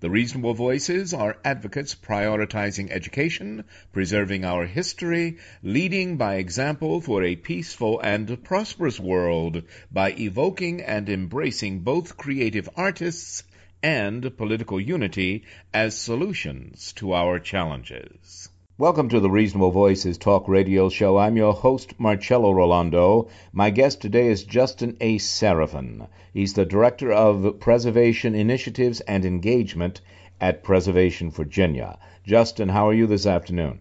The reasonable voices are advocates prioritizing education, preserving our history, leading by example for a peaceful and prosperous world by evoking and embracing both creative artists and political unity as solutions to our challenges. Welcome to the Reasonable Voices Talk Radio Show. I'm your host, Marcello Rollando. My guest today is Justin A. Sarafin. He's the Director of Preservation Initiatives and Engagement at Preservation Virginia. Justin, how are you this afternoon?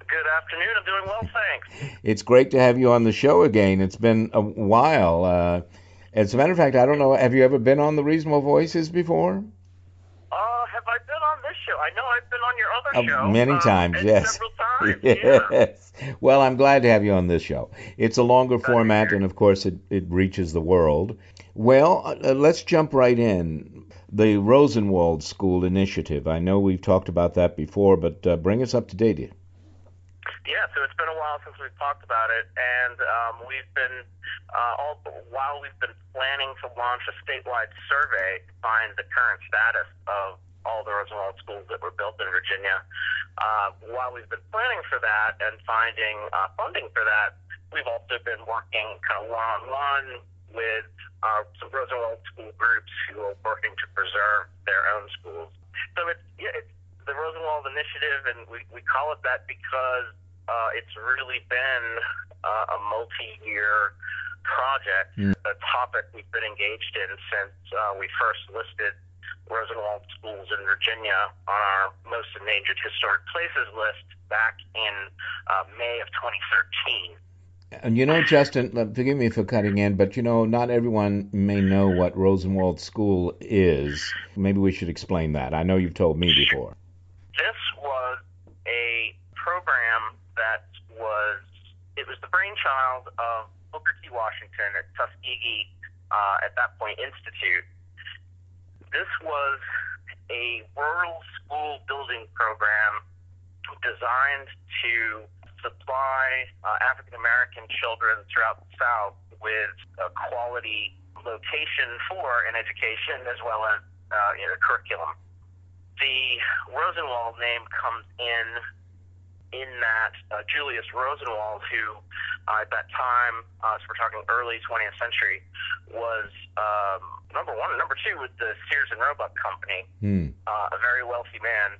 Good afternoon. I'm doing well, thanks. It's great to have you on the show again. It's been a while. Uh, as a matter of fact, I don't know, have you ever been on the Reasonable Voices before? Uh, have I been on this show? I know I've been on your other Uh, show. many uh, times, yes. Several times, yeah. Well, I'm glad to have you on this show. It's a longer format, and of course, it, it reaches the world. Well, uh, let's jump right in. The Rosenwald School Initiative. I know we've talked about that before, but uh, bring us up to date. Yeah, so it's been a while since we've talked about it, and um, we've been uh, all while we've been planning to launch a statewide survey to find the current status of all the Rosenwald schools that were built in Virginia. Uh, while we've been planning for that and finding uh, funding for that, we've also been working kind of one-on-one with uh, some Rosenwald school groups who are working to preserve their own schools. So it's yeah, it's the Rosenwald Initiative, and we, we call it that because uh, it's really been uh, a multi-year project, a topic we've been engaged in since uh, we first listed Rosenwald schools in Virginia on our most endangered historic places list back in uh, May of 2013. And you know, Justin, forgive me for cutting in, but you know, not everyone may know what Rosenwald School is. Maybe we should explain that. I know you've told me before. This was a program that was it was the brainchild of Booker T. Washington at Tuskegee uh, at that point Institute. This was a rural school building program designed to supply uh, African American children throughout the South with a quality location for an education as well as uh, know, curriculum. The Rosenwald name comes in in that uh, Julius Rosenwald, who uh, at that time, uh, so we're talking early 20th century, was um, number one and number two with the Sears and Roebuck Company, Hmm. uh, a very wealthy man.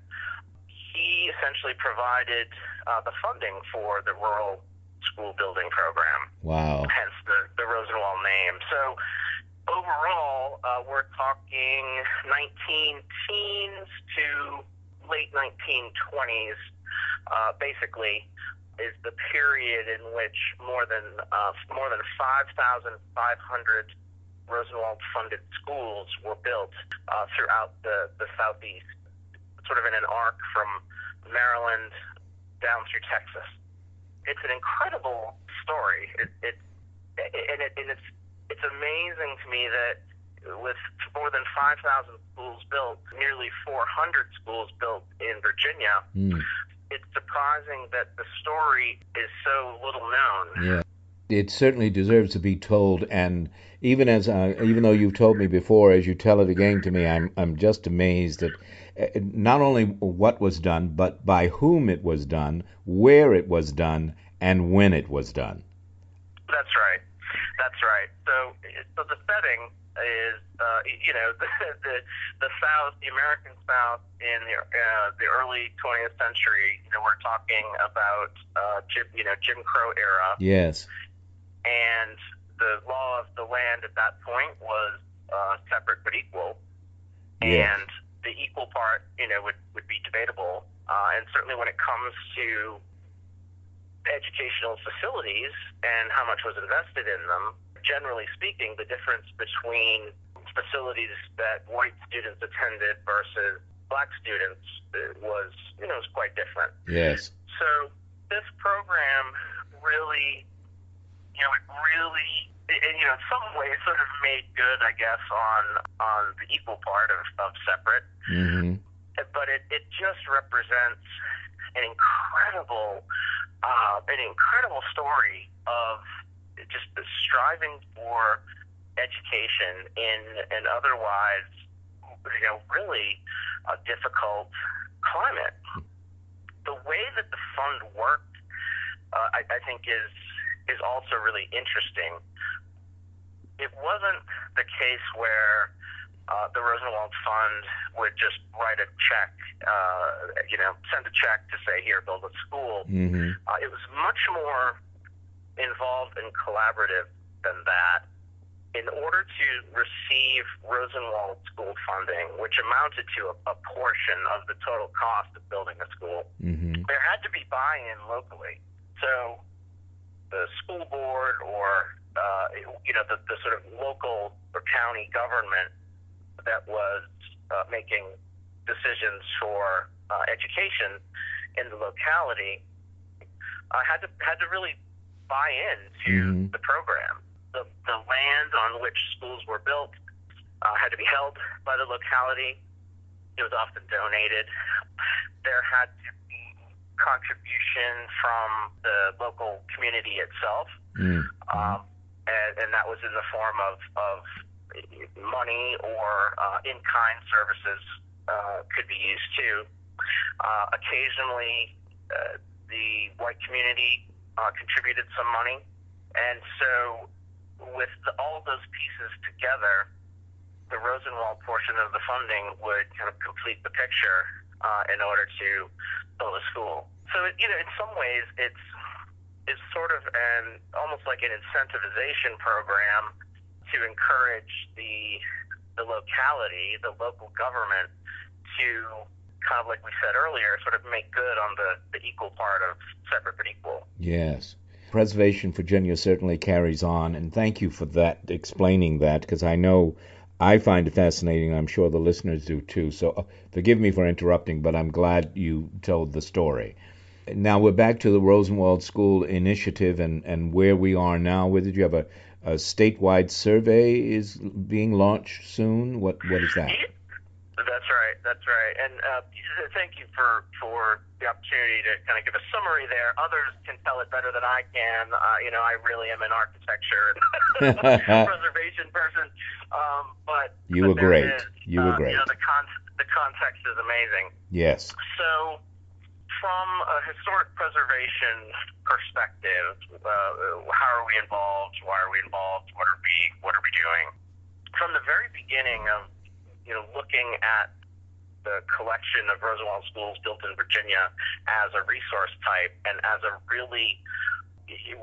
He essentially provided uh, the funding for the rural school building program Wow. hence the, the Rosenwald name. So overall, uh, we're talking 19 teens to late 1920s, uh, basically, is the period in which more than uh, more than 5,500 Rosenwald-funded schools were built uh, throughout the, the southeast, sort of in an arc from Maryland down through Texas. It's an incredible story. It, it, and, it, and it's it's amazing to me that with more than 5,000 schools built, nearly 400 schools built in Virginia, Hmm. It's surprising that the story is so little known. Yeah. it certainly deserves to be told. And even as uh, even though you've told me before, as you tell it again to me, I'm I'm just amazed at uh, not only what was done, but by whom it was done, where it was done, and when it was done. That's right. That's right. So, so the setting is, uh, you know, the, the the South, the American South in the uh, the early 20th century. You know, we're talking about uh, Jim, you know, Jim Crow era. Yes. And the law of the land at that point was uh, separate but equal. Yes. And the equal part, you know, would, would be debatable. Uh, and certainly when it comes to educational facilities and how much was invested in them, generally speaking, the difference between facilities that white students attended versus black students was, you know, was quite different. Yes. So this program really, you know, it really, it, you know, in some ways, sort of made good, I guess, on on the equal part of, of separate. Mm-hmm. But it, it just represents an incredible, uh, an incredible story of just the striving for education in an otherwise, you know, really a difficult climate. The way that the fund worked, uh, I, I think, is is also really interesting. It wasn't the case where uh, the Rosenwald Fund would just write a check, uh, you know, send a check to say, here, build a school. Mm-hmm. Uh, it was much more involved and collaborative than that. In order to receive Rosenwald school funding, which amounted to a, a portion of the total cost of building a school, Mm-hmm. there had to be buy-in locally. So the school board or uh, you know the, the sort of local or county government that was uh, making decisions for uh, education in the locality uh, had to had to really buy into Mhm. the program. The, the land on which schools were built uh, had to be held by the locality. It was often donated. There had to be contribution from the local community itself, Mm-hmm. um, and, and that was in the form of, of money or uh, in-kind services uh, could be used too. Uh, occasionally, uh, the white community uh, contributed some money, and so with the, all those pieces together, the Rosenwald portion of the funding would kind of complete the picture uh, in order to build a school. So, it, you know, in some ways, it's it's sort of an almost like an incentivization program to encourage the the locality, the local government, to kind of like we said earlier, sort of make good on the, the equal part of separate but equal. Yes. Preservation Virginia certainly carries on, and thank you for that, explaining that, because I know I find it fascinating. I'm sure the listeners do too. So uh, forgive me for interrupting, but I'm glad you told the story. Now we're back to the Rosenwald School Initiative and, and where we are now. Whether you have a, a statewide survey is being launched soon. What what is that? That's right. That's right. And uh, thank you for for the opportunity to kind of give a summary there. Others can tell it better than I can. Uh, you know, I really am an architecture and preservation person. Um, but You but were great. is. You were Uh, great. You know, the con- the context is amazing. Yes. So, from a historic preservation perspective, uh, how are we involved? Why are we involved? What are we What are we doing? From the very beginning of you know looking at the collection of Rosenwald schools built in Virginia as a resource type and as a really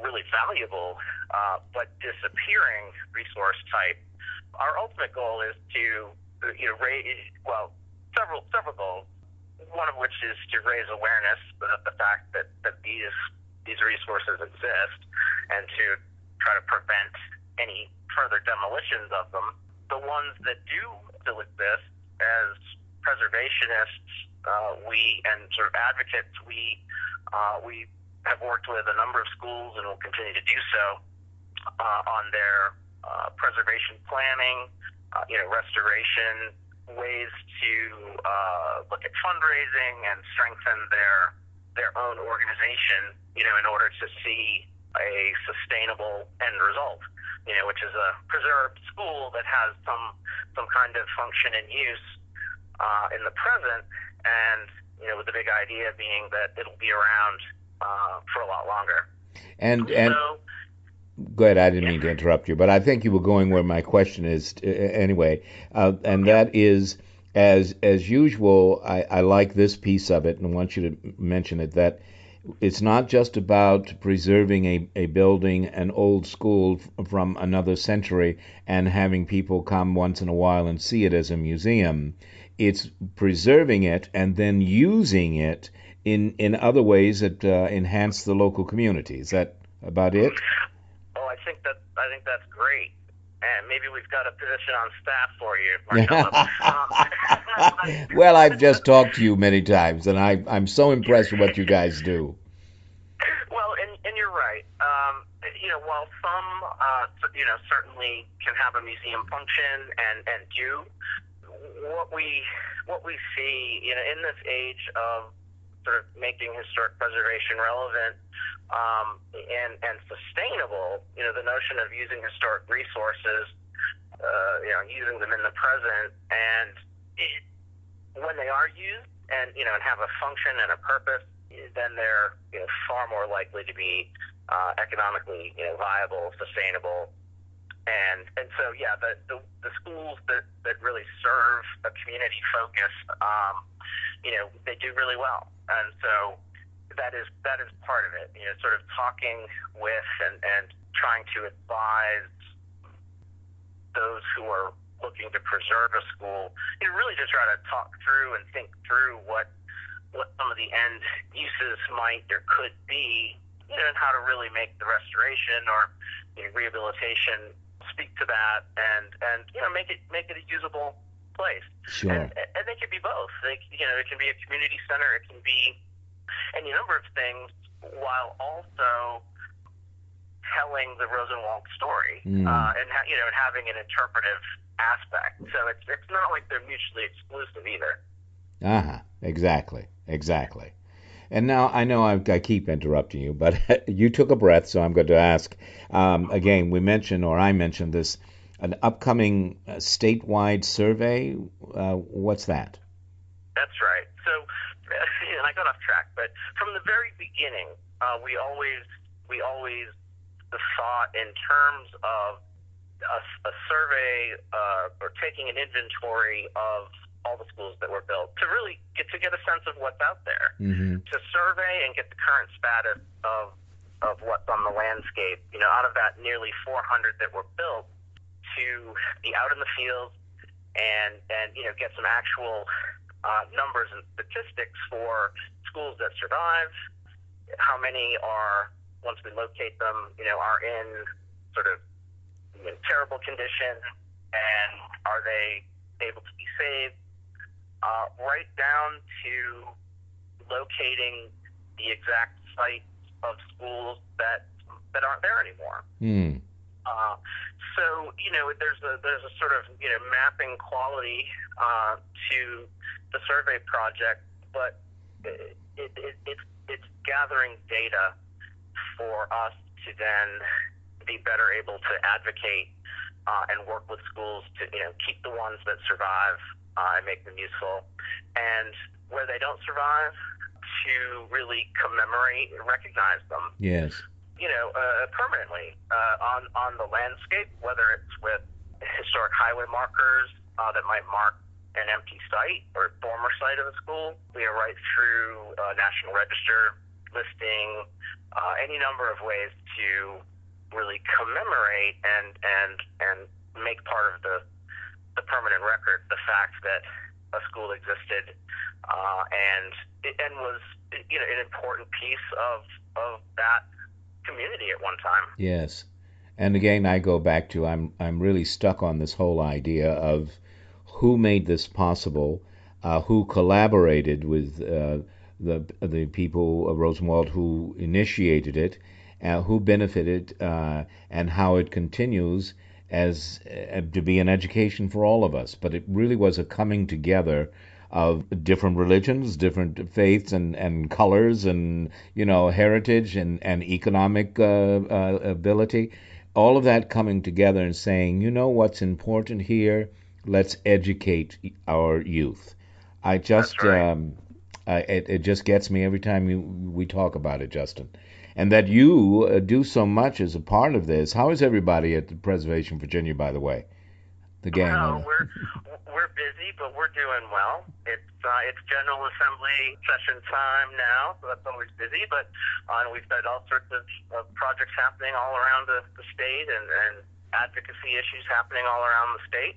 really valuable uh, but disappearing resource type. Our ultimate goal is to you know raise well several several goals one of which is to raise awareness of the fact that, that these these resources exist and to try to prevent any further demolitions of them. The ones that do still exist, as preservationists, uh, we and sort of advocates, we uh, we have worked with a number of schools and will continue to do so uh, on their uh, preservation planning, uh, you know, restoration, ways to uh, look at fundraising and strengthen their their own organization, you know, in order to see a sustainable end result. You know, which is a preserved school that has some some kind of function and use uh, in the present, and you know, with the big idea being that it'll be around uh, for a lot longer. And and go ahead. I didn't mean to interrupt you, but I think you were going where my question is uh, anyway, uh, and that is. As as usual, I, I like this piece of it, and want you to mention it. That it's not just about preserving a, a building, an old school from another century, and having people come once in a while and see it as a museum. It's preserving it and then using it in, in other ways that uh, enhance the local community. Is that about it? oh, I think that I think that's great. And maybe we've got a position on staff for you, Marcella. Um, well, I've just talked to you many times, and I, I'm so impressed with what you guys do. Well, and, and you're right. Um, you know, while some, uh, you know, certainly can have a museum function and, and do, what we what we see, you know, in this age of sort of making historic preservation relevant um, and and sustainable, you know, the notion of using historic resources, uh, you know, using them in the present, and it, when they are used and you know and have a function and a purpose, then they're you know, far more likely to be uh, economically you know, viable, sustainable, and and so yeah, the the, the schools that, that really serve a community focus, um, you know, they do really well, and so that is that is part of it. You know, sort of talking with and and trying to advise those who are looking to preserve a school, you know, really just try to talk through and think through what what some of the end uses might or could be, you know, and how to really make the restoration or you know, rehabilitation speak to that and and you know make it make it a usable place. Sure. And, and they can be both. They, you know, it can be a community center. It can be any number of things, while also telling the Rosenwald story Mm. uh, and ha- you know and having an interpretive aspect. So it's it's not like they're mutually exclusive either. Uh huh. Exactly. Exactly. And now I know I, I keep interrupting you, but you took a breath, so I'm going to ask. Um, again, we mentioned, or I mentioned this, an upcoming uh, statewide survey. Uh, what's that? That's right. So, and I got off track, but from the very beginning, uh, we always we always thought in terms of a, a survey uh, or taking an inventory of all the schools that were built to really get to get a sense of what's out there, Mm-hmm. to survey and get the current status of of what's on the landscape. You know, out of that nearly 400 that were built, to be out in the field and and you know get some actual uh, numbers and statistics for schools that survive, how many are once we locate them, you know, are in sort of you know, terrible condition, and are they able to be saved? Uh, right down to locating the exact sites of schools that that aren't there anymore. Mm. Uh, so you know, there's a there's a sort of you know mapping quality uh, to the survey project, but it, it, it, it's it's gathering data for us to then be better able to advocate uh, and work with schools to you know keep the ones that survive uh, and make them useful, and where they don't survive, to really commemorate and recognize them Yes. you know, uh, permanently uh, on on the landscape, whether it's with historic highway markers uh, that might mark an empty site or former site of a school. We are right through uh, National Register listing, uh, any number of ways to really commemorate and and and make part of the the permanent record the fact that a school existed uh, and and was you know an important piece of of that community at one time. Yes. And again, I go back to I'm I'm really stuck on this whole idea of who made this possible, uh, who collaborated with uh, the the people of Rosenwald who initiated it, uh, who benefited, uh, and how it continues as uh, to be an education for all of us. But it really was a coming together of different religions, different faiths and, and colors and, you know, heritage and, and economic uh, uh, ability. All of that coming together and saying, you know what's important here? Let's educate our youth. I just, right. um, I, it, it just gets me every time you, we talk about it, Justin. And that you uh, do so much as a part of this. How is everybody at the Preservation Virginia, by the way? The gang. Well, we're we're busy, but we're doing well. It's uh, it's General Assembly session time now, so that's always busy. But uh, we've got all sorts of, of projects happening all around the, the state, and, and advocacy issues happening all around the state.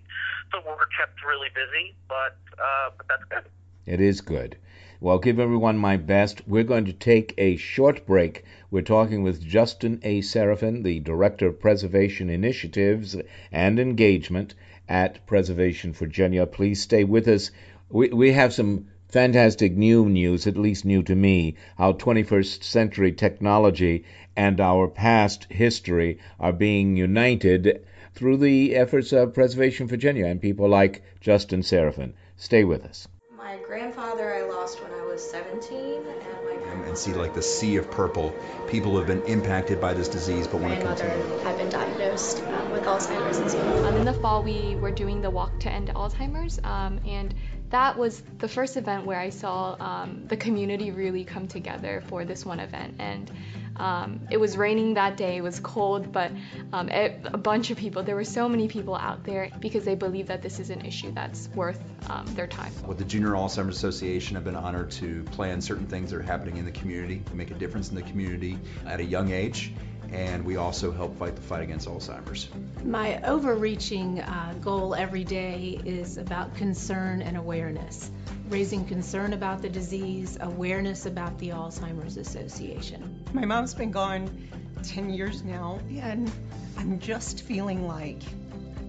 So we're kept really busy, but uh, but that's good. It is good. Well, give everyone my best. We're going to take a short break. We're talking with Justin A. Sarafin, the Director of Preservation Initiatives and Engagement at Preservation Virginia. Please stay with us. We, we have some fantastic new news, at least new to me, how 21st century technology and our past history are being united through the efforts of Preservation Virginia and people like Justin Sarafin. Stay with us. My grandfather I lost when I was 17, and my and see like the sea of purple. People who have been impacted by this disease, but want to grandmother continue. had been diagnosed uh, with Alzheimer's and so Um, in the fall, we were doing the Walk to End Alzheimer's, um, and that was the first event where I saw um, the community really come together for this one event. And um, it was raining that day, it was cold, but um, a, a bunch of people, there were so many people out there because they believe that this is an issue that's worth um, their time. With the Junior Alzheimer's Association, I've been honored to plan certain things that are happening in the community, to make a difference in the community at a young age, and we also help fight the fight against Alzheimer's. My overreaching uh, goal every day is about concern and awareness, raising concern about the disease, awareness about the Alzheimer's Association. My mom's been gone 10 years now, and I'm just feeling like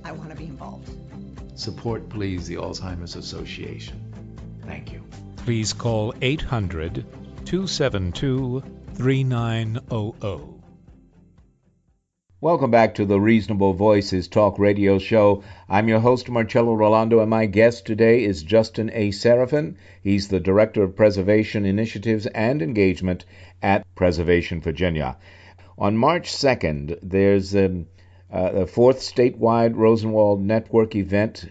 I want to be involved. Support, please, the Alzheimer's Association. Thank you. Please call 800 272 3900. Welcome back to the Reasonable Voices Talk Radio Show. I'm your host, Marcello Rollando, and my guest today is Justin A. Sarafin. He's the Director of Preservation Initiatives and Engagement at Preservation Virginia. On March 2nd, there's uh, a fourth statewide Rosenwald Network event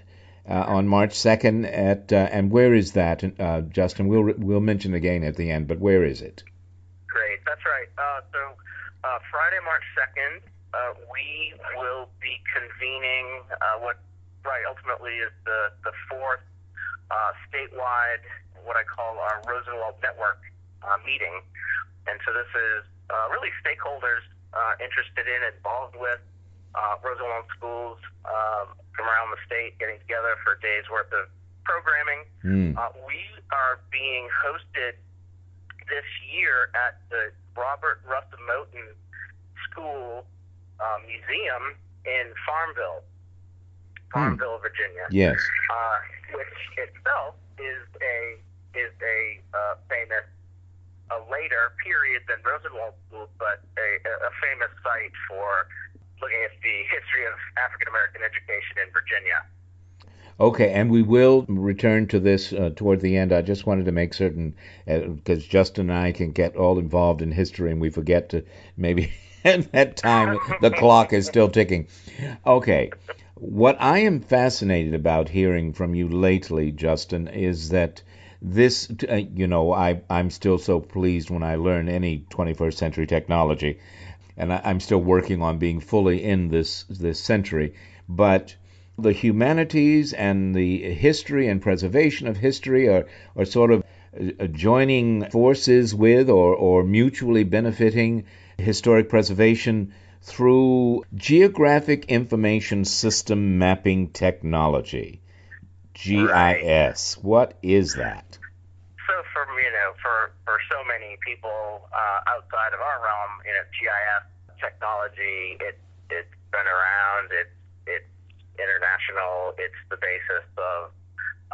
uh, on March 2nd at uh, and where is that, uh, Justin? We'll we'll mention again at the end, but where is it? Great, that's right. Uh, so uh, Friday, March second, uh, we will be convening uh, what right ultimately is the the fourth uh, statewide what I call our Rosenwald Network uh, meeting, and so this is uh, really stakeholders uh, interested in, involved with uh, Rosenwald schools um, from around the state getting together for a day's worth of programming. Mm. Uh, we are being hosted this year at the Robert Russa Moton School uh, Museum in Farmville, Farmville, Virginia. Yes. Uh, which itself is a is a uh, famous a later period than Rosenwald School, but a, a famous site for looking at the history of African American education in Virginia. Okay, and we will return to this uh, toward the end. I just wanted to make certain, because Justin and I can get all involved in history and we forget to maybe at that time the clock is still ticking. Okay, what I am fascinated about hearing from you lately, Justin, is that this, uh, you know, I, I'm still so pleased when I learn any 21st century technology, and I, I'm still working on being fully in this this century, but the humanities and the history and preservation of history are, are sort of uh, joining forces with or, or mutually benefiting historic preservation through geographic information system mapping technology GIS. What is that? So for you know for for so many people uh, outside of our realm, you know, GIS technology it it's been around. It's it's international. It's the basis of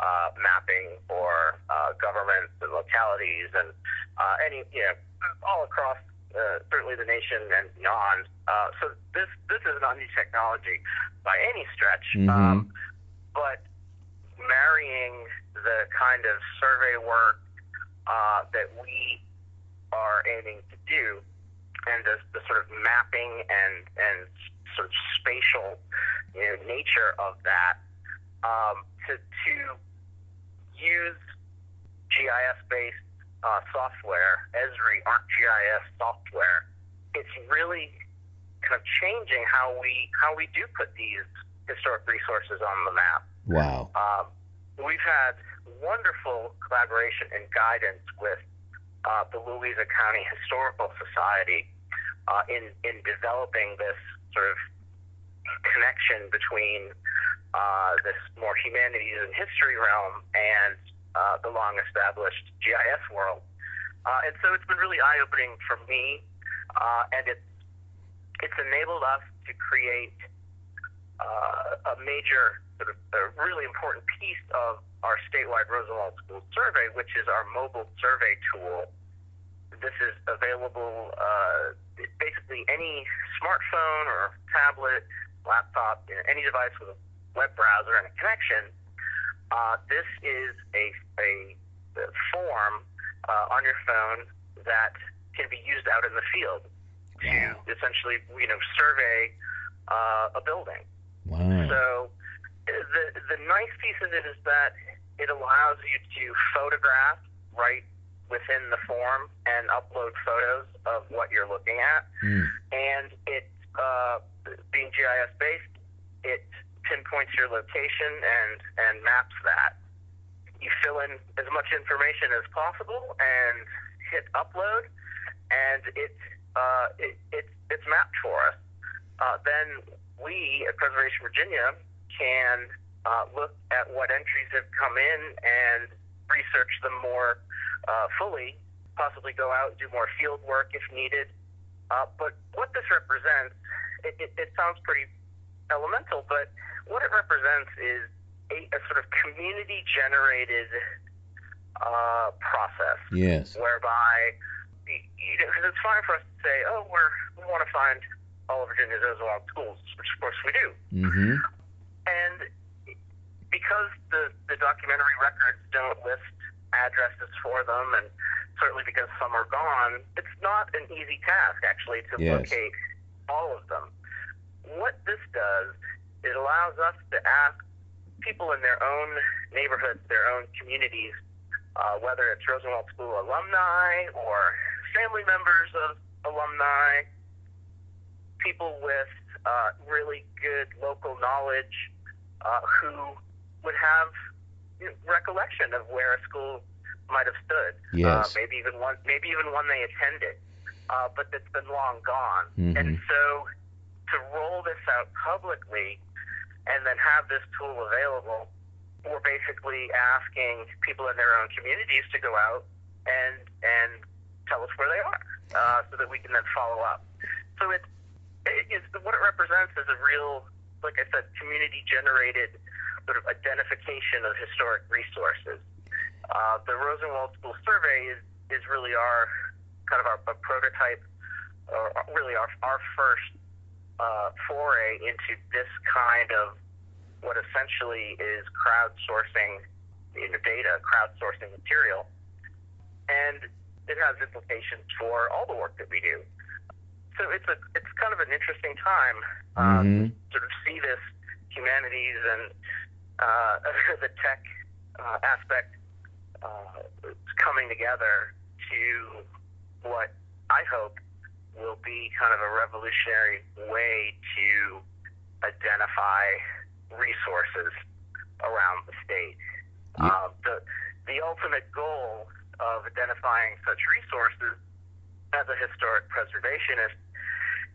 uh, mapping for uh, governments and localities and uh, any you know all across uh, certainly the nation and beyond. Uh, so this this is not new technology by any stretch, Mhm. um, but marrying the kind of survey work uh, that we are aiming to do, and the, the sort of mapping and and sort of spatial you know, nature of that, um, to to use GIS-based uh, software, Esri ArcGIS software, it's really kind of changing how we how we do put these historic resources on the map. Wow. Um, we've had wonderful collaboration and guidance with uh, the Louisa County Historical Society uh, in in developing this sort of connection between uh, this more humanities and history realm and uh, the long established GIS world. Uh, and so it's been really eye opening for me, uh, and it's it's enabled us to create uh, a major, sort of, a really important piece of our statewide Rosenwald School Survey, which is our mobile survey tool. This is available uh, basically any smartphone or tablet, laptop, you know, any device with a web browser and a connection. Uh, this is a, a, form uh, on your phone that can be used out in the field to essentially, you know, survey uh, a building. Wow. So the the nice piece of it is that it allows you to photograph right within the form and upload photos of what you're looking at. Mm. And it uh, being GIS based, it pinpoints your location and and maps that. You fill in as much information as possible and hit upload, and it uh, it, it, it's mapped for us. Uh, then we at Preservation Virginia can uh, look at what entries have come in and research them more uh, fully, possibly go out and do more field work if needed. Uh, but what this represents, it, it, it sounds pretty elemental, but what it represents is a, a sort of community generated uh, process Yes. whereby you know, because it's fine for us to say, oh, we're we want to find all of Virginia's Rosenwald schools, which of course we do, Mm-hmm. and because the the documentary records don't list addresses for them, and certainly because some are gone, it's not an easy task actually to Yes. locate all of them. What this does, it allows us to ask people in their own neighborhoods, their own communities, uh, whether it's Rosenwald School alumni or family members of alumni, people with uh, really good local knowledge uh, who would have you know, recollection of where a school might have stood. Yes. Uh, maybe even one, maybe even one they attended, uh, but that's been long gone. Mhm. And so, to roll this out publicly and then have this tool available, we're basically asking people in their own communities to go out and and tell us where they are, uh, so that we can then follow up. So it, it is what it represents is a real, like I said, community generated sort of identification of historic resources. Uh, the Rosenwald School Survey is is really our kind of our, a prototype, or really our our first uh, foray into this kind of what essentially is crowdsourcing you know, data, crowdsourcing material, and it has implications for all the work that we do. So it's a it's kind of an interesting time uh, Mhm. to sort of see this humanities and uh, the tech uh, aspect uh, coming together to what I hope will be kind of a revolutionary way to identify resources around the state. Uh, the the ultimate goal of identifying such resources as a historic preservationist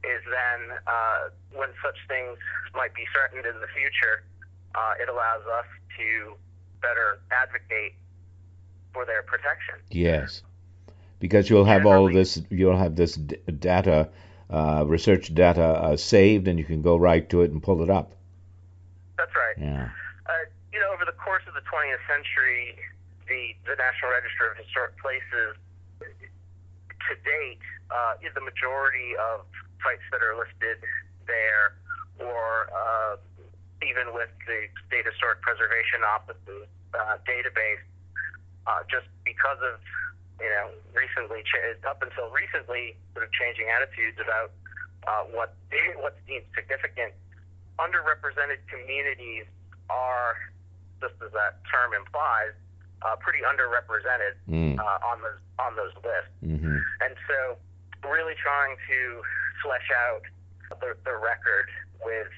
is then uh, when such things might be threatened in the future, uh, it allows us to better advocate for their protection. Yes. Because you'll have all this, you'll have this d- data, uh, research data uh, saved, and you can go right to it and pull it up. That's right. Yeah. Uh, you know, over the course of the 20th century, the, the National Register of Historic Places, to date, uh, is the majority of sites that are listed there or uh, even with the State Historic Preservation Office's uh, database, uh, just because of you know recently up until recently sort of changing attitudes about uh, what what's deemed significant. Underrepresented communities are, just as that term implies, uh, pretty underrepresented Mm. uh, on those on those lists. Mm-hmm. And so, really trying to flesh out the, the record with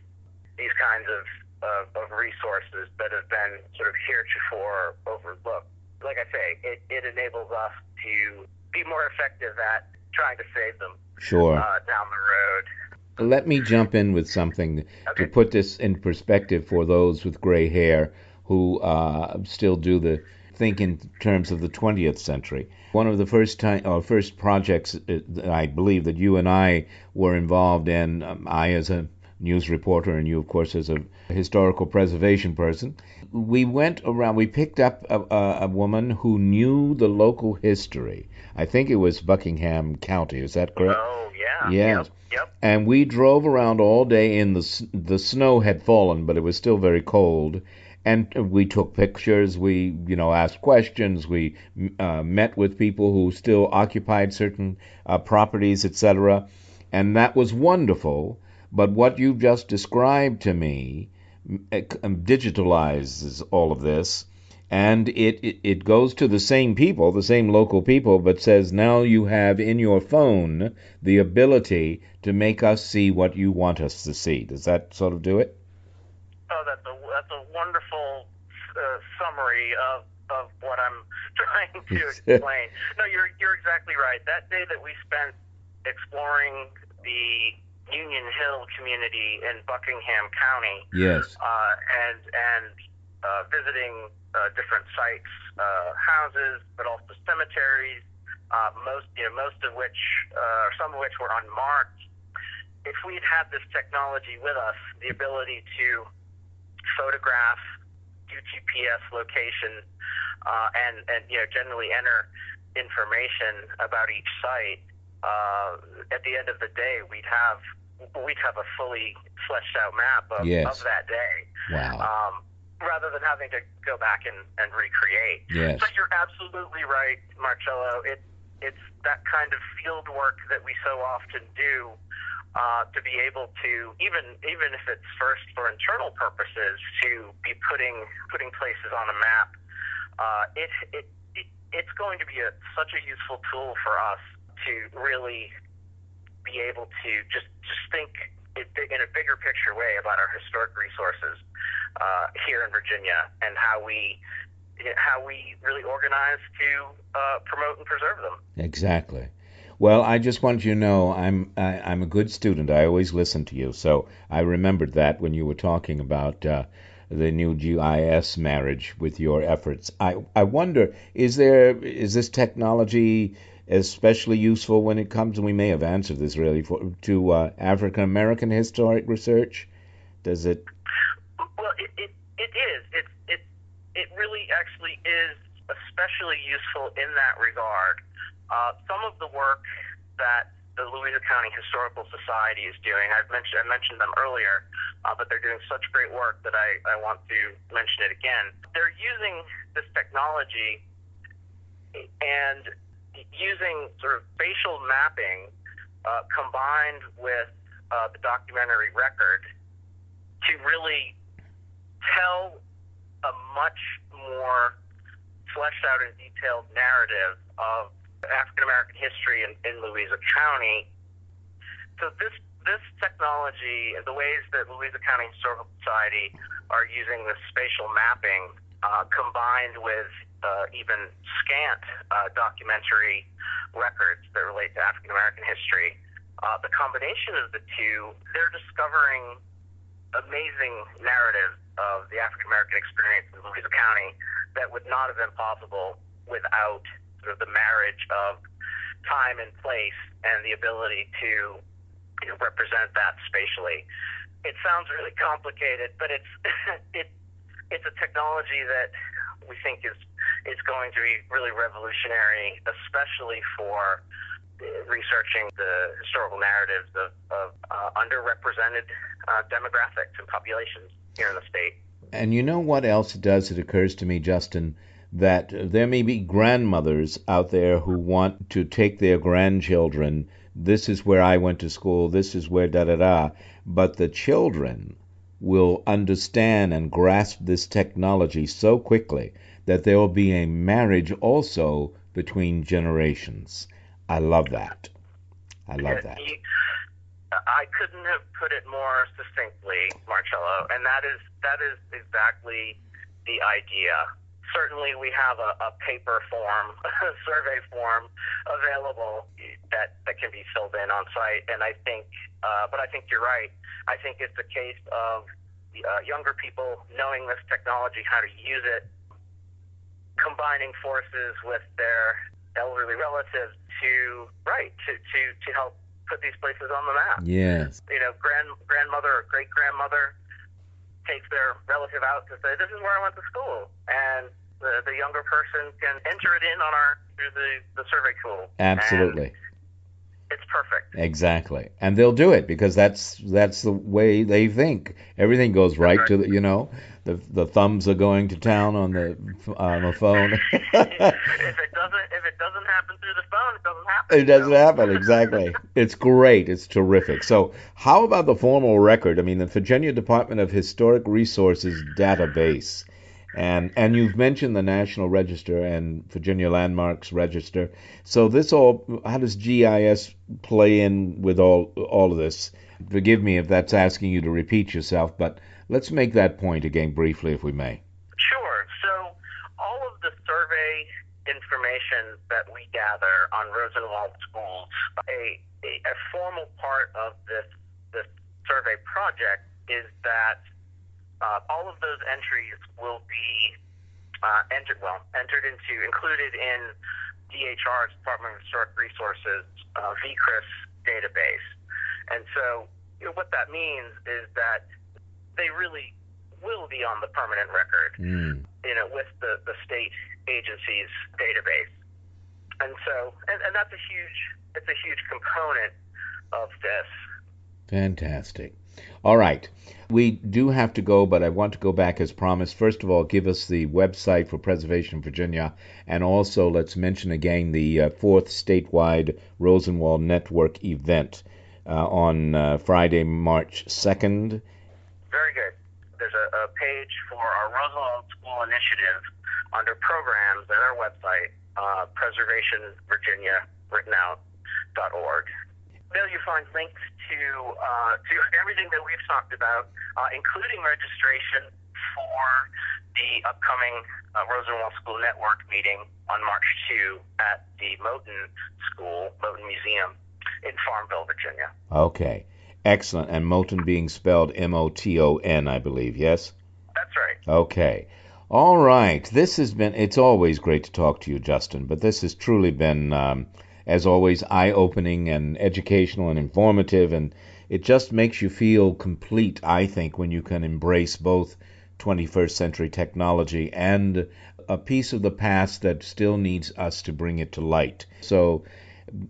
these kinds of, of, of resources that have been sort of heretofore overlooked. Like I say, it, it enables us to be more effective at trying to save them Sure. uh, down the road. Let me jump in with something to put this in perspective for those with gray hair who uh, still do the think in terms of the 20th century. One of the first time or first projects uh, that I believe that you and I were involved in, um, I as a news reporter and you of course as a historical preservation person, we went around. We picked up a, a, a woman who knew the local history. I think it was Buckingham County. Is that correct? Oh, yeah. Yes. Yep. And we drove around all day in the the snow had fallen, but it was still very cold. And we took pictures. We, you know, asked questions. We uh, met with people who still occupied certain uh, properties, etc. And that was wonderful. But what you've just described to me it- um, digitalizes all of this, and it, it it goes to the same people, the same local people, but says now you have in your phone the ability to make us see what you want us to see. Does that sort of do it? Oh, that's a that's a wonderful uh, summary of of what I'm trying to explain. no, you're you're exactly right. That day that we spent exploring the Union Hill community in Buckingham County, Yes. uh, and and uh, visiting uh, different sites, uh, houses, but also cemeteries. Uh, most, you know, most of which, uh, some of which were unmarked. If we'd had this technology with us, the ability to photograph, do GPS location, uh, and and you know generally enter information about each site. Uh, at the end of the day, we'd have we'd have a fully fleshed out map of, Yes. of that day. Wow. Um, rather than having to go back and, and recreate. Yes. But you're absolutely right, Marcello. It, it's that kind of field work that we so often do uh, to be able to, even even if it's first for internal purposes, to be putting putting places on a map. Uh, it, it, it it's going to be a, such a useful tool for us to really be able to just just think in a bigger picture way about our historic resources uh, here in Virginia and how we how we really organize to uh, promote and preserve them. Exactly. Well, I just want you to know I'm I, I'm a good student. I always listen to you, so I remembered that when you were talking about uh, the new GIS marriage with your efforts. I I wonder is there is this technology especially useful when it comes and we may have answered this really for to uh, African American historic research? Does it? Well, it, it, it is. It, it, it really actually is especially useful in that regard. Uh, some of the work that the Louisa County Historical Society is doing, I've mentioned, I mentioned them earlier, uh, but they're doing such great work that I, I want to mention it again. They're using this technology and using sort of spatial mapping uh, combined with uh, the documentary record to really tell a much more fleshed out and detailed narrative of African American history in, in Louisa County. So this this technology, the ways that Louisa County Historical Society are using this spatial mapping, uh, combined with uh, even scant uh, documentary records that relate to African American history, uh, the combination of the two, they're discovering amazing narratives of the African American experience in Louisa County that would not have been possible without sort of the marriage of time and place and the ability to you know, represent that spatially. It sounds really complicated, but it's it it's a technology that we think is is going to be really revolutionary, especially for uh, researching the historical narratives of, of uh, underrepresented uh, demographics and populations. here in the state. And you know what else it does? It occurs to me, Justin, that there may be grandmothers out there who want to take their grandchildren. This is where I went to school. This is where da da da. But the children will understand and grasp this technology so quickly that there will be a marriage also between generations. I love that. I love that. I couldn't have put it more succinctly, Marcello, and that is that is exactly the idea. Certainly, we have a, a paper form, a survey form available that, that can be filled in on site, and I think, uh, but I think you're right. I think it's a case of uh, younger people knowing this technology, how to use it, combining forces with their elderly relatives to right to to to help put these places on the map. Yes. You know, grand grandmother or great grandmother takes their relative out to say, "This is where I went to school," and the the younger person can enter it in on our through the the survey tool. Absolutely. It's perfect. Exactly, and they'll do it because that's that's the way they think. Everything goes right, right. to the, you know the the thumbs are going to town on the on the phone. if it doesn't if it doesn't happen through the phone, it doesn't happen. It doesn't happen exactly. it's great. It's terrific. So how about the formal record? I mean, the Virginia Department of Historic Resources database. And and you've mentioned the National Register and Virginia Landmarks Register. So this all how does GIS play in with all all of this? Forgive me if that's asking you to repeat yourself, but let's make that point again briefly if we may. Sure. So all of the survey information that we gather on Rosenwald schools, a, a, a formal part of this this survey project is that uh, all of those entries will be uh, entered, well, entered into, included in DHR's Department of Historic Resources uh, VCRIS database. And so, you know, what that means is that they really will be on the permanent record, mm. you know, with the, the state agency's database. And so, and, and that's a huge, it's a huge component of this. Fantastic. All right. We do have to go, but I want to go back as promised. First of all, give us the website for Preservation Virginia, and also let's mention again the uh, fourth statewide Rosenwald Network event uh, on uh, Friday, March 2nd. Very good. There's a, a page for our Rosenwald School Initiative under programs at our website, uh, preservationvirginia.org. There you find links to uh, to everything that we've talked about, uh, including registration for the upcoming uh, Rosenwald School Network meeting on March 2 at the Moton School, Moton Museum in Farmville, Virginia. Okay. Excellent. And Moton being spelled M O T O N, I believe, yes? That's right. Okay. All right. This has been, it's always great to talk to you, Justin, but this has truly been. Um, as always, eye opening and educational and informative. And it just makes you feel complete, I think, when you can embrace both 21st century technology and a piece of the past that still needs us to bring it to light. So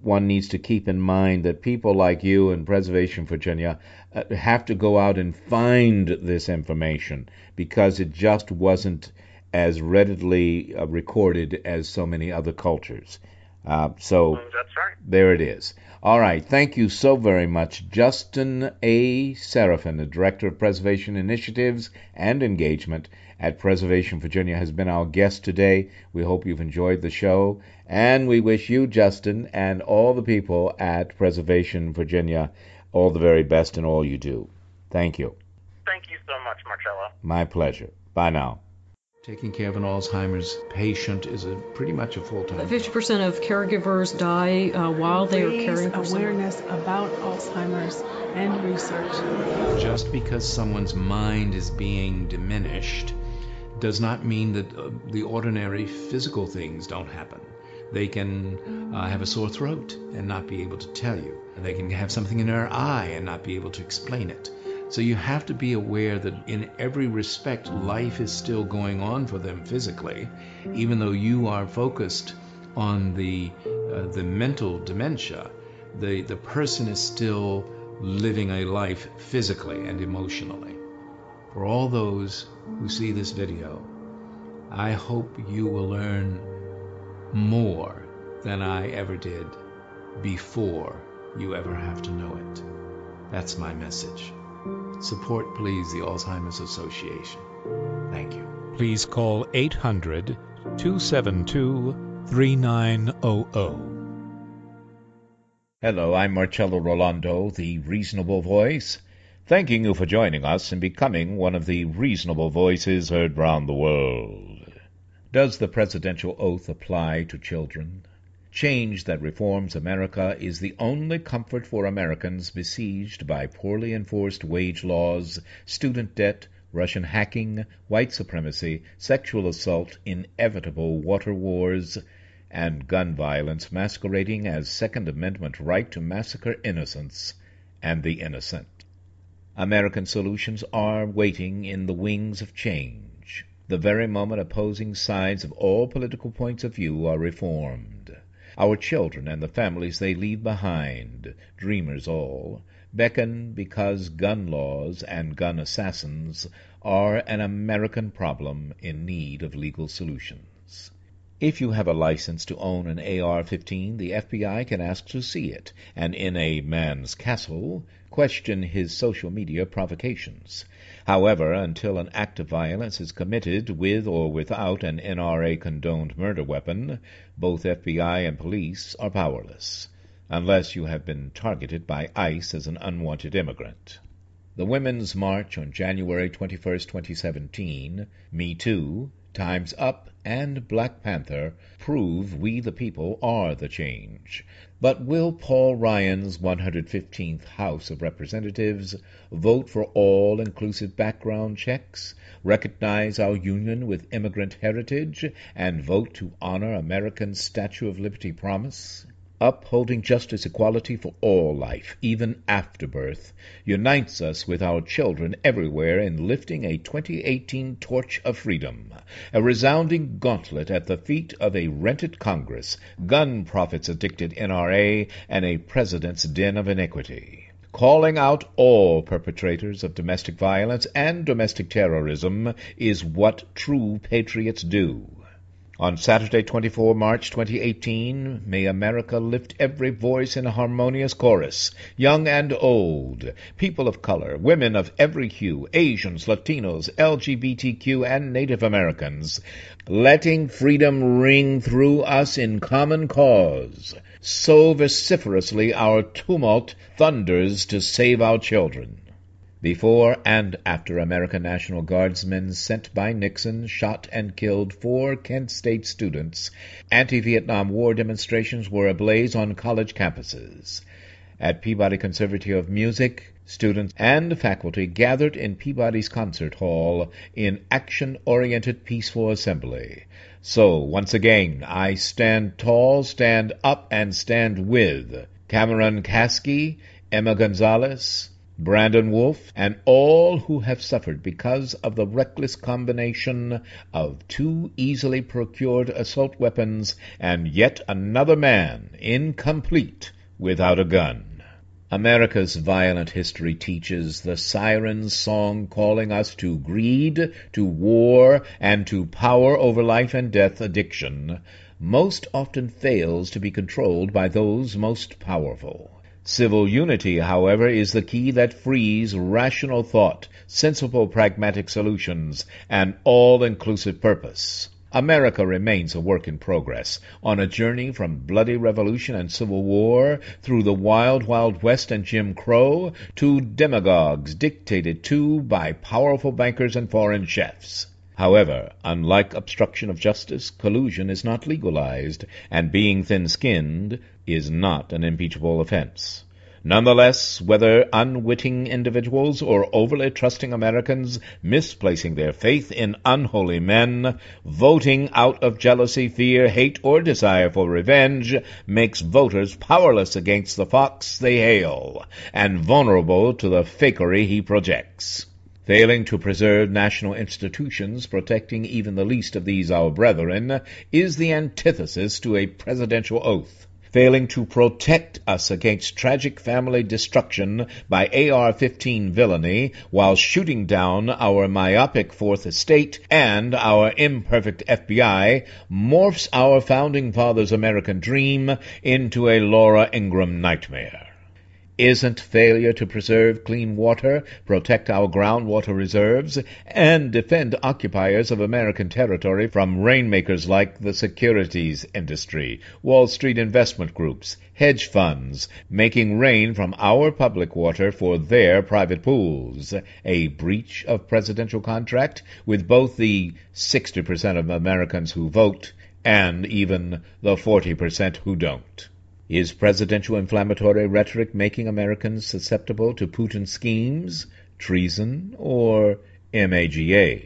one needs to keep in mind that people like you in Preservation Virginia uh, have to go out and find this information because it just wasn't as readily uh, recorded as so many other cultures. Uh, so that's right. There it is. All right. Thank you so very much, Justin A. Sarafin, the Director of Preservation Initiatives and Engagement at Preservation Virginia, has been our guest today. We hope you've enjoyed the show, and we wish you, Justin, and all the people at Preservation Virginia all the very best in all you do. Thank you. Thank you so much, Marcello. My pleasure. Bye now. Taking care of an Alzheimer's patient is a pretty much a full-time. Fifty percent of caregivers die uh, while they are caring for awareness someone. about Alzheimer's and research. Just because someone's mind is being diminished does not mean that uh, the ordinary physical things don't happen. They can uh, have a sore throat and not be able to tell you. They can have something in their eye and not be able to explain it. So you have to be aware that in every respect, life is still going on for them physically, even though you are focused on the uh, the mental dementia. The the person is still living a life physically and emotionally. for all those who see this video, I hope you will learn more than I ever did before you ever have to know it. That's my message. Support, please, the Alzheimer's Association. Thank you. Please call 800 272 3900. Hello, I'm Marcello Rollando, the Reasonable Voice, thanking you for joining us and becoming one of the reasonable voices heard round the world. Does the presidential oath apply to children? Change that reforms America is the only comfort for Americans besieged by poorly enforced wage laws, student debt, Russian hacking, white supremacy, sexual assault, inevitable water wars, and gun violence masquerading as Second Amendment right to massacre innocents and the innocent. American solutions are waiting in the wings of change, the very moment opposing sides of all political points of view are reformed. Our children and the families they leave behind, dreamers all, beckon because gun laws and gun assassins are an American problem in need of legal solutions. If you have a license to own an AR-15, the FBI can ask to see it, and in a man's castle, question his social media provocations. However, until an act of violence is committed with or without an NRA-condoned murder weapon, both FBI and police are powerless, unless you have been targeted by ICE as an unwanted immigrant. The Women's March on January 21, 2017, Me Too, Time's Up, and Black Panther prove we the people are the change. But will Paul Ryan's 115th House of Representatives vote for all inclusive background checks, recognize our union with immigrant heritage, and vote to honor America's Statue of Liberty promise? Upholding justice equality for all life, even after birth, unites us with our children everywhere in lifting a 2018 torch of freedom, a resounding gauntlet at the feet of a rented Congress, gun profits addicted NRA, and a president's den of iniquity calling out all perpetrators of domestic violence and domestic terrorism is what true patriots do. On Saturday, 24 March 2018, may America lift every voice in a harmonious chorus, young and old, people of color, women of every hue, Asians, Latinos, LGBTQ, and Native Americans, letting freedom ring through us in common cause. So vociferously our tumult thunders to save our children. Before and after American National Guardsmen sent by Nixon shot and killed four Kent State students, anti-Vietnam War demonstrations were ablaze on college campuses. At Peabody Conservatory of Music, students and faculty gathered in Peabody's concert hall in action-oriented peaceful assembly. So, once again, I stand tall, stand up, and stand with Cameron Kasky, Emma Gonzalez, Brandon Wolf, and all who have suffered because of the reckless combination of two easily procured assault weapons and yet another man incomplete without a gun. America's violent history teaches the siren's song calling us to greed, to war, and to power over life and death addiction most often fails to be controlled by those most powerful. Civil unity, however, is the key that frees rational thought, sensible pragmatic solutions, and all-inclusive purpose. America remains a work in progress, on a journey from bloody revolution and civil war, through the wild, wild west and Jim Crow, to demagogues dictated to by powerful bankers and foreign chefs. However, unlike obstruction of justice, collusion is not legalized, and being thin-skinned is not an impeachable offense. Nonetheless, whether unwitting individuals or overly trusting Americans misplacing their faith in unholy men, voting out of jealousy, fear, hate, or desire for revenge, makes voters powerless against the fox they hail, and vulnerable to the fakery he projects. Failing to preserve national institutions protecting even the least of these our brethren is the antithesis to a presidential oath. failing to protect us against tragic family destruction by AR-15 villainy while shooting down our myopic Fourth Estate and our imperfect FBI morphs our founding fathers' American dream into a Laura Ingraham nightmare. Isn't failure to preserve clean water, protect our groundwater reserves, and defend occupiers of American territory from rainmakers like the securities industry, Wall Street investment groups, hedge funds, making rain from our public water for their private pools, a breach of presidential contract with both the 60% of Americans who vote and even the 40% who don't? Is presidential inflammatory rhetoric making Americans susceptible to Putin's schemes, treason, or MAGA?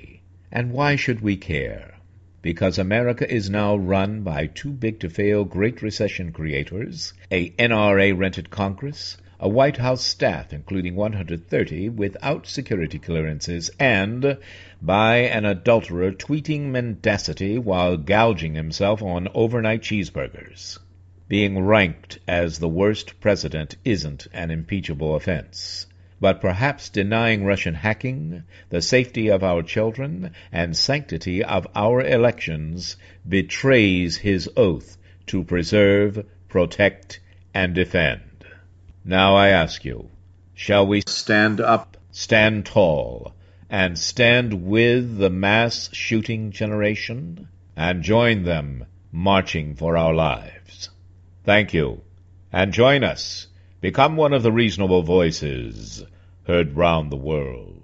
And why should we care? Because America is now run by too big to fail Great Recession creators, a NRA rented Congress, a White House staff including 130 without security clearances, and by an adulterer tweeting mendacity while gouging himself on overnight cheeseburgers. Being ranked as the worst president isn't an impeachable offense. But perhaps denying Russian hacking, the safety of our children, and sanctity of our elections betrays his oath to preserve, protect, and defend. Now I ask you, shall we stand up, stand tall, and stand with the mass shooting generation, and join them marching for our lives? Thank you. And join us. Become one of the reasonable voices heard round the world.